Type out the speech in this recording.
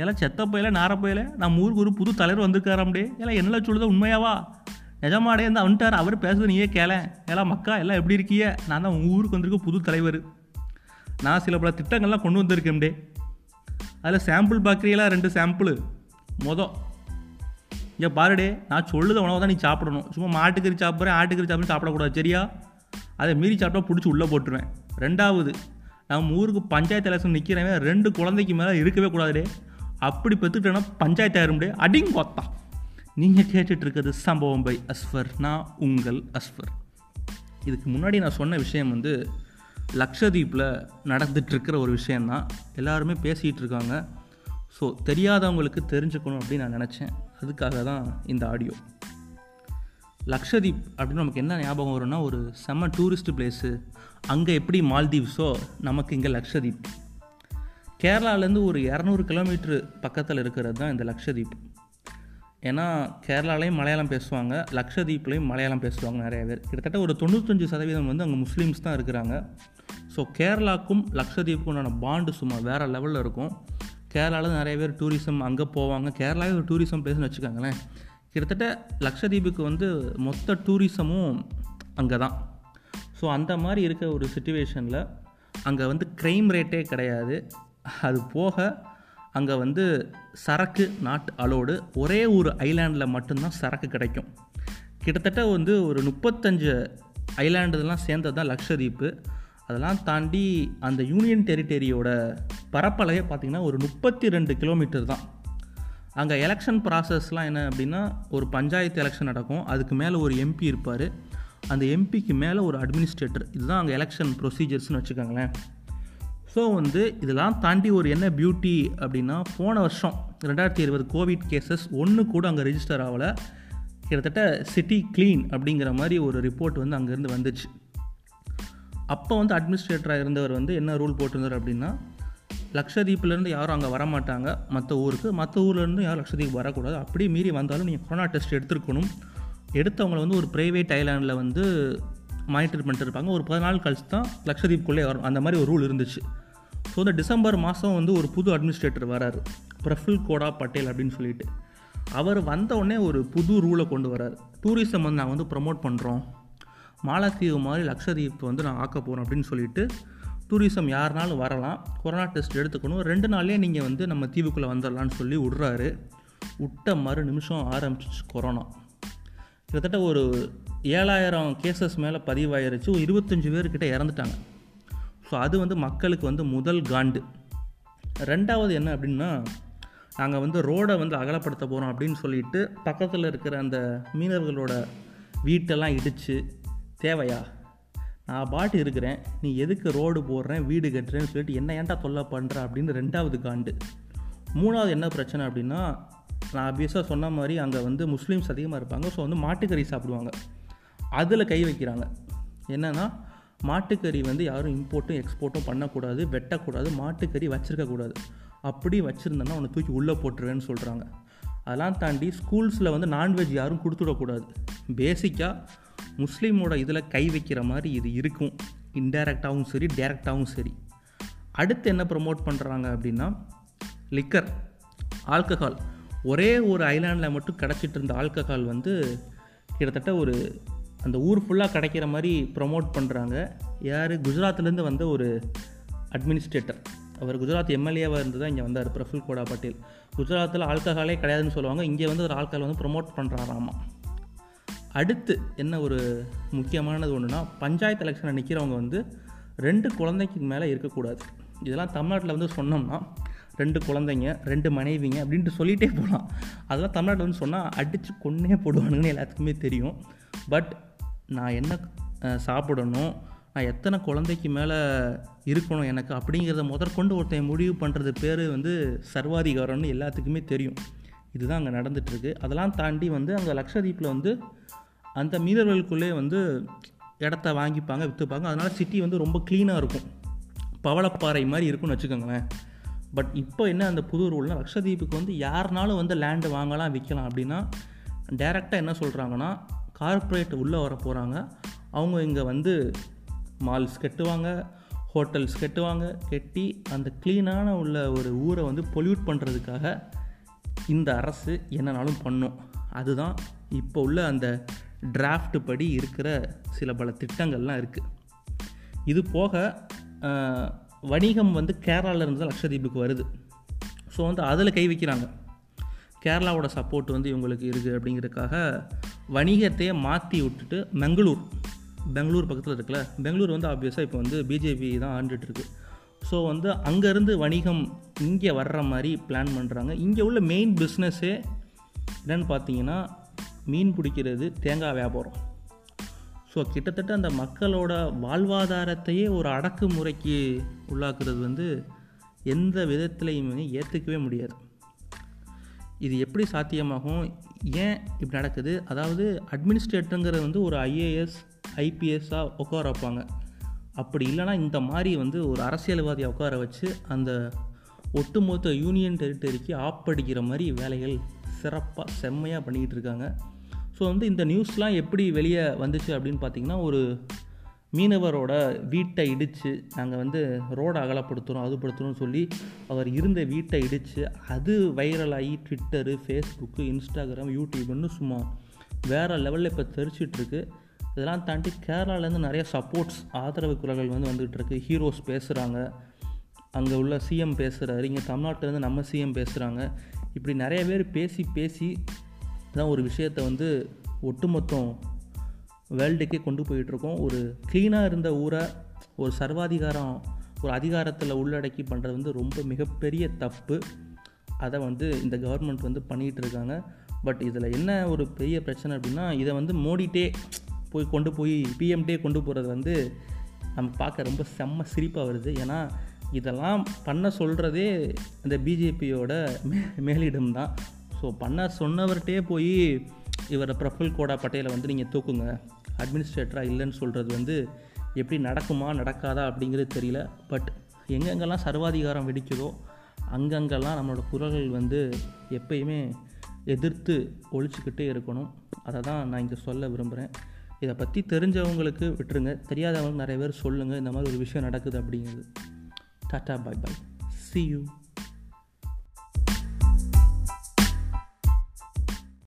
எல்லாம் செத்த போயில நார போயில நம்ம ஊருக்கு ஒரு புது தலைவர் வந்திருக்காராம்டே. எல்லாம் என்ன சொல்லுது உண்மையாவா? நிஜமாடே இருந்தால் வந்துட்டார் அவர் பேசுறது நீயே கேள. எல்லாம் மக்கா எல்லாம் எப்படி இருக்கிய நான் தான் உங்கள் ஊருக்கு வந்திருக்க புது தலைவர். நான் சில பல திட்டங்கள்லாம் கொண்டு வந்திருக்கேன்டே அதில் சாம்பிள் பார்க்குறீங்களா ரெண்டு சாம்பிள் மொதல் இங்கே பாருடே நான் சொல்லுத உணவை தான் நீ சாப்பிடணும். சும்மா மாட்டுக்கறி சாப்பிட்றேன் ஆட்டுக்கறி சாப்பிட்றேன் சாப்பிடக்கூடாது சரியா? அதை மீறி சாப்பிட்டா பிடிச்சி உள்ளே போட்டுருவேன். ரெண்டாவது நம்ம ஊருக்கு பஞ்சாயத்து எலெக்ஷன் நிற்கிறவன் ரெண்டு குழந்தைக்கு மேலே இருக்கவே கூடாதுடே. அப்படி பெற்றுக்கிட்டேன்னா பஞ்சாயத்து ஆயிரம் முடியாது அடிங் பார்த்தா நீங்கள் கேட்டுட்ருக்கிறது சம்பவம் பை அஸ்வர் நான் உங்கள் அஸ்ஃபர் இதுக்கு முன்னாடி நான் சொன்ன விஷயம் வந்து லக்ஷதீப்பில் நடந்துட்டுருக்கிற ஒரு விஷயந்தான் எல்லாருமே பேசிகிட்டு இருக்காங்க ஸோ தெரியாதவங்களுக்கு தெரிஞ்சுக்கணும் அப்படின்னு நான் நினச்சேன். அதுக்காக தான் இந்த ஆடியோ. லக்ஷதீப் அப்படின்னு நமக்கு என்ன ஞாபகம் வரும்னா ஒரு செம்ம டூரிஸ்ட் பிளேஸு. அங்கே எப்படி மால்தீவ்ஸோ நமக்கு இங்கே லக்ஷதீப். கேரளாலேருந்து ஒரு இரநூறு கிலோமீட்ரு பக்கத்தில் இருக்கிறது தான் இந்த லக்ஷதீப். ஏன்னா கேரளாலையும் மலையாளம் பேசுவாங்க லக்ஷதீப்லேயும் மலையாளம் பேசுவாங்க நிறைய பேர். கிட்டத்தட்ட ஒரு தொண்ணூத்தஞ்சு சதவீதம் வந்து அங்கே முஸ்லீம்ஸ் தான் இருக்கிறாங்க. ஸோ கேரளாக்கும் லக்ஷதீப்புக்கும் உண்டான பாண்டு சும்மா வேறு லெவலில் இருக்கும். கேரளாவில் நிறைய பேர் டூரிசம் அங்கே போவாங்க. கேரளாவே ஒரு டூரிசம் பிளேஸ்னு வச்சுக்கோங்களேன். கிட்டத்தட்ட லக்ஷதீபுக்கு வந்து மொத்த டூரிசமும் அங்கே தான். ஸோ அந்த மாதிரி இருக்க ஒரு சுச்சுவேஷனில் அங்கே வந்து க்ரைம் ரேட்டே கிடையாது. அது போக அங்கே வந்து சரக்கு நாட் அலோடு ஒரே ஒரு ஐலாண்டில் மட்டும்தான் சரக்கு கிடைக்கும். கிட்டத்தட்ட வந்து ஒரு முப்பத்தஞ்சு ஐலாண்டுலாம் சேர்ந்தது தான் லக்ஷதீப்பு. அதெல்லாம் தாண்டி அந்த யூனியன் டெரிட்டரியோட பரப்பளவே பார்த்திங்கன்னா ஒரு முப்பத்தி ரெண்டு கிலோமீட்டர் தான். அங்கே எலெக்ஷன் ப்ராசஸ்லாம் என்ன அப்படின்னா ஒரு பஞ்சாயத்து எலெக்ஷன் நடக்கும். அதுக்கு மேலே ஒரு எம்பி இருப்பார். அந்த எம்பிக்கு மேலே ஒரு அட்மினிஸ்ட்ரேட்டர் இதுதான் அங்கே எலெக்ஷன் ப்ரொசீஜர்ஸ்னு வச்சுக்கோங்களேன். ஸோ வந்து இதெல்லாம் தாண்டி ஒரு என்ன பியூட்டி அப்படின்னா போன வருஷம் ரெண்டாயிரத்தி இருபது கோவிட் கேசஸ் ஒன்று கூட அங்கே ரிஜிஸ்டர் ஆகலை. கிட்டத்தட்ட சிட்டி க்ளீன் அப்படிங்கிற மாதிரி ஒரு ரிப்போர்ட் வந்து அங்கேருந்து வந்துச்சு. அப்போ வந்து அட்மினிஸ்ட்ரேட்டராக இருந்தவர் வந்து என்ன ரூல் போட்டிருந்தார் அப்படின்னா லக்ஷதீப்லேருந்து யாரும் அங்கே வரமாட்டாங்க மற்ற ஊருக்கு மற்ற ஊர்லேருந்து யாரும் லக்ஷதீப் வரக்கூடாது. அப்படியே மீறி வந்தாலும் நீங்கள் கொரோனா டெஸ்ட் எடுத்துருக்கணும். எடுத்தவங்களை வந்து ஒரு ப்ரைவேட் ஐலாண்டில் வந்து மானிட்டர் பண்ணிட்டு இருப்பாங்க. ஒரு பதினாலு கழிச்சு தான் லக்ஷதீப்குள்ளே வரும். அந்த மாதிரி ஒரு ரூல் இருந்துச்சு. ஸோ இந்த டிசம்பர் மாதம் வந்து ஒரு புது அட்மினிஸ்ட்ரேட்டர் வராரு. பிரஃபுல் கோடா பட்டேல் அப்படின்னு சொல்லிட்டு. அவர் வந்தவுடனே ஒரு புது ரூலை கொண்டு வரார். டூரிசம் வந்து நாங்கள் வந்து ப்ரமோட் பண்ணுறோம் மாலத்தீவு மாதிரி லக்ஷதீப் வந்து நான் ஆக்க போகிறோம் அப்படின்னு சொல்லிட்டு டூரிசம் யாருனாலும் வரலாம். கொரோனா டெஸ்ட் எடுத்துக்கணும். ரெண்டு நாள்லேயே நீங்கள் வந்து நம்ம தீவுக்குள்ளே வந்துடலான்னு சொல்லி விட்றாரு. விட்ட மறு நிமிஷம் ஆரம்பிச்சிச்சு கொரோனா கிட்டத்தட்ட ஒரு ஏழாயிரம் கேசஸ் மேலே பதிவாயிருச்சு. ஒரு இருபத்தஞ்சி பேர்கிட்ட இறந்துட்டாங்க. ஸோ அது வந்து மக்களுக்கு வந்து முதல் காண்டு. ரெண்டாவது என்ன அப்படின்னா நாங்கள் வந்து ரோடை வந்து அகலப்படுத்த போகிறோம் அப்படின்னு சொல்லிட்டு பக்கத்தில் இருக்கிற அந்த மீனவர்களோட வீட்டெல்லாம் இடித்து தேவையா? நான் பாட்டு இருக்கிறேன். நீ எதுக்கு ரோடு போடுறேன் வீடு கட்டுறேன்னு சொல்லிட்டு என்ன ஏன்டா தொல்லை பண்ணுற அப்படின்னு ரெண்டாவது காண்டு. மூணாவது என்ன பிரச்சனை அப்படின்னா நான் அபியஸாக சொன்ன மாதிரி அங்கே வந்து முஸ்லீம்ஸ் அதிகமாக இருப்பாங்க. ஸோ வந்து மாட்டுக்கறி சாப்பிடுவாங்க. அதில் கை வைக்கிறாங்க. என்னென்னா மாட்டுக்கறி வந்து யாரும் இம்போர்ட்டும் எக்ஸ்போர்ட்டும் பண்ணக்கூடாது வெட்டக்கூடாது மாட்டுக்கறி வச்சுருக்கக்கூடாது. அப்படி வச்சுருந்தேன்னா அவனை தூக்கி உள்ளே போட்டுருவேன்னு சொல்கிறாங்க அதெல்லாம் தாண்டி ஸ்கூல்ஸில் வந்து நான்வெஜ் யாரும் கொடுத்துடக்கூடாது. பேசிக்காக முஸ்லீமோட இதில் கை வைக்கிற மாதிரி இது இருக்கும். இன்டைரக்டாகவும் சரி டேரெக்டாகவும் சரி. அடுத்து என்ன ப்ரமோட் பண்ணுறாங்க அப்படின்னா லிக்கர் ஆல்கஹால் ஒரே ஒரு ஐலாண்டில் மட்டும் கிடச்சிட்டு இருந்த ஆல்கஹால் வந்து கிட்டத்தட்ட ஒரு அந்த ஊர் ஃபுல்லாக கிடைக்கிற மாதிரி ப்ரொமோட் பண்ணுறாங்க யார்? குஜராத்லேருந்து வந்த ஒரு அட்மினிஸ்ட்ரேட்டர் அவர் குஜராத் எம்எல்ஏவாக இருந்து தான் இங்கே வந்தார் பிரஃபுல் கோடா பட்டேல். குஜராத்தில் ஆல்கஹாலே கிடையாதுன்னு சொல்லுவாங்க. இங்கே வந்து ஒரு ஆல்கஹால் வந்து ப்ரொமோட் பண்ணுறாராமா அடுத்து என்ன ஒரு முக்கியமானது ஒன்றுனா பஞ்சாயத்து எலெக்ஷனில் நிற்கிறவங்க வந்து ரெண்டு குழந்தைக்கு மேலே இருக்கக்கூடாது. இதெல்லாம் தமிழ்நாட்டில் வந்து சொன்னோம்னா ரெண்டு குழந்தைங்க ரெண்டு மனைவிங்க அப்படின்ட்டு சொல்லிகிட்டே போகலாம் அதெல்லாம் தமிழ்நாட்டில் வந்து சொன்னால் அடித்து கொன்னே போடுவானுங்கன்னு எல்லாத்துக்குமே தெரியும். பட் நான் என்ன சாப்பிடணும் நான் எத்தனை குழந்தைக்கு மேலே இருக்கணும் எனக்கு அப்படிங்கிறத முதற்கொண்டு ஒருத்தன் முடிவு பண்ணுறது பேர் வந்து சர்வாதிகாரம்னு எல்லாத்துக்குமே தெரியும். இதுதான் அங்கே நடந்துகிட்ருக்கு அதெல்லாம் தாண்டி வந்து அங்கே லக்ஷதீப்பில் வந்து அந்த மீனவர்களுக்குள்ளே வந்து இடத்த வாங்கிப்பாங்க விற்றுப்பாங்க அதனால் சிட்டி வந்து ரொம்ப க்ளீனாக இருக்கும். பவளப்பாறை மாதிரி இருக்கும்னு வச்சுக்கோங்களேன். பட் இப்போ என்ன அந்த புது ரூல்னால் லக்ஷதீப்புக்கு வந்து யாருனாலும் வந்து லேண்டு வாங்கலாம் விற்கலாம் அப்படின்னா டைரெக்டாக என்ன சொல்கிறாங்கன்னா கார்ப்பரேட் உள்ளே வர போகிறாங்க அவங்க இங்கே வந்து மால்ஸ் கட்டுவாங்க ஹோட்டல்ஸ் கட்டுவாங்க. கட்டி அந்த க்ளீனான உள்ள ஒரு ஊரை வந்து பொல்யூட் பண்ணுறதுக்காக இந்த அரசு என்னனாலும் பண்ணும். அதுதான் இப்போ உள்ள அந்த டிராஃப்ட் படி இருக்கிற சில பல திட்டங்கள்லாம் இருக்குது இது போக வணிகம் வந்து கேரளாவிலேருந்து தான் லட்சத்தீவுக்கு வருது. ஸோ வந்து அதில் கை வைக்கிறாங்க. கேரளாவோட சப்போர்ட் வந்து இவங்களுக்கு இருக்குது அப்படிங்கிறதுக்காக வணிகத்தையே மாற்றி விட்டுட்டு பெங்களூர். பெங்களூர் பக்கத்தில் இருக்குல்ல? பெங்களூர் வந்து ஆப்வியஸாக இப்போ வந்து பிஜேபி தான் ஆண்டுட்டுருக்கு. ஸோ வந்து அங்கேருந்து வணிகம் இங்கே வர்ற மாதிரி பிளான் பண்ணுறாங்க இங்கே உள்ள மெயின் பிஸ்னஸ்ஸே என்னன்னு பார்த்தீங்கன்னா மீன் பிடிக்கிறது தேங்காய் வியாபாரம். ஸோ கிட்டத்தட்ட அந்த மக்களோட வாழ்வாதாரத்தையே ஒரு அடக்குமுறைக்கு உள்ளாக்குறது வந்து எந்த விதத்துலையுமே ஏற்றுக்கவே முடியாது. இது எப்படி சாத்தியமாகும்? ஏன் இப்படி நடக்குது? அதாவது அட்மினிஸ்ட்ரேட்டருங்கிறது வந்து ஒரு ஐஏஎஸ் ஐபிஎஸ்ஸாக உட்கார வைப்பாங்க. அப்படி இல்லைன்னா இந்த மாதிரி வந்து ஒரு அரசியல்வாதியை உட்கார வச்சு அந்த ஒட்டுமொத்த யூனியன் டெரிட்டரிக்கு ஆப்படிக்கிற மாதிரி வேலைகள் சிறப்பாக செம்மையாக பண்ணிக்கிட்டு இருக்காங்க. ஸோ வந்து இந்த நியூஸ்லாம் எப்படி வெளியே வந்துச்சு அப்படின்னு பார்த்தீங்கன்னா ஒரு மீனவரோட வீட்டை இடித்து நாங்கள் வந்து ரோடை அகலப்படுத்துகிறோம் அதுபடுத்துகிறோம்னு சொல்லி அவர் இருந்த வீட்டை இடித்து அது வைரலாகி ட்விட்டரு ஃபேஸ்புக்கு இன்ஸ்டாகிராம் யூடியூப்னு சும்மா வேறு லெவலில் இப்போ தெரிச்சிட்ருக்கு இதெல்லாம் தாண்டி கேரளாலேருந்து நிறைய சப்போர்ட்ஸ் ஆதரவு குரல்கள் வந்து வந்துகிட்டு இருக்கு. ஹீரோஸ் பேசுகிறாங்க அங்கே உள்ள சிஎம் பேசுகிறாரு இங்கே தமிழ்நாட்டிலேருந்து நம்ம சிஎம் பேசுகிறாங்க இப்படி நிறைய பேர் பேசி பேசி தான் ஒரு விஷயத்தை வந்து ஒட்டுமொத்தம் வேர்ல்டுக்கே கொண்டு போயிட்டுருக்கோம். ஒரு க்ளீனாக இருந்த ஊரை ஒரு சர்வாதிகாரம் ஒரு அதிகாரத்தில் உள்ளடக்கி பண்ணுறது வந்து ரொம்ப மிகப்பெரிய தப்பு. அதை வந்து இந்த கவர்மெண்ட் வந்து பண்ணிகிட்டு இருக்காங்க பட் இதில் என்ன ஒரு பெரிய பிரச்சனை அப்படின்னா இதை வந்து மோடிட்டே போய் கொண்டு போய் பிஎம்டே கொண்டு போகிறது வந்து நம்ம பார்க்க ரொம்ப செம்ம சிரிப்பாக வருது. ஏன்னா இதெல்லாம் பண்ண சொல்கிறதே இந்த பிஜேபியோட மே மேலிடம் தான் ஸோ பண்ண சொன்னவர்கிட்டே போய் இவரை பிரஃபுல் கோடா பட்டேலை வந்து நீங்கள் தூக்குங்க. அட்மினிஸ்ட்ரேட்டராக இல்லைன்னு சொல்கிறது வந்து எப்படி நடக்குமா நடக்காதா அப்படிங்கிறது தெரியல. பட் எங்கெங்கெல்லாம் சர்வாதிகாரம் வெடிக்குதோ அங்கங்கெல்லாம் நம்மளோட குரல்கள் வந்து எப்பயுமே எதிர்த்து ஒழிச்சுக்கிட்டே இருக்கணும். அதை தான் நான் இங்கே சொல்ல விரும்புகிறேன் இதை பற்றி தெரிஞ்சவங்களுக்கு விட்டுருங்க. தெரியாதவங்களுக்கு நிறைய பேர் சொல்லுங்கள் இந்த மாதிரி ஒரு விஷயம் நடக்குது அப்படிங்கிறது. Tata bye bye. See you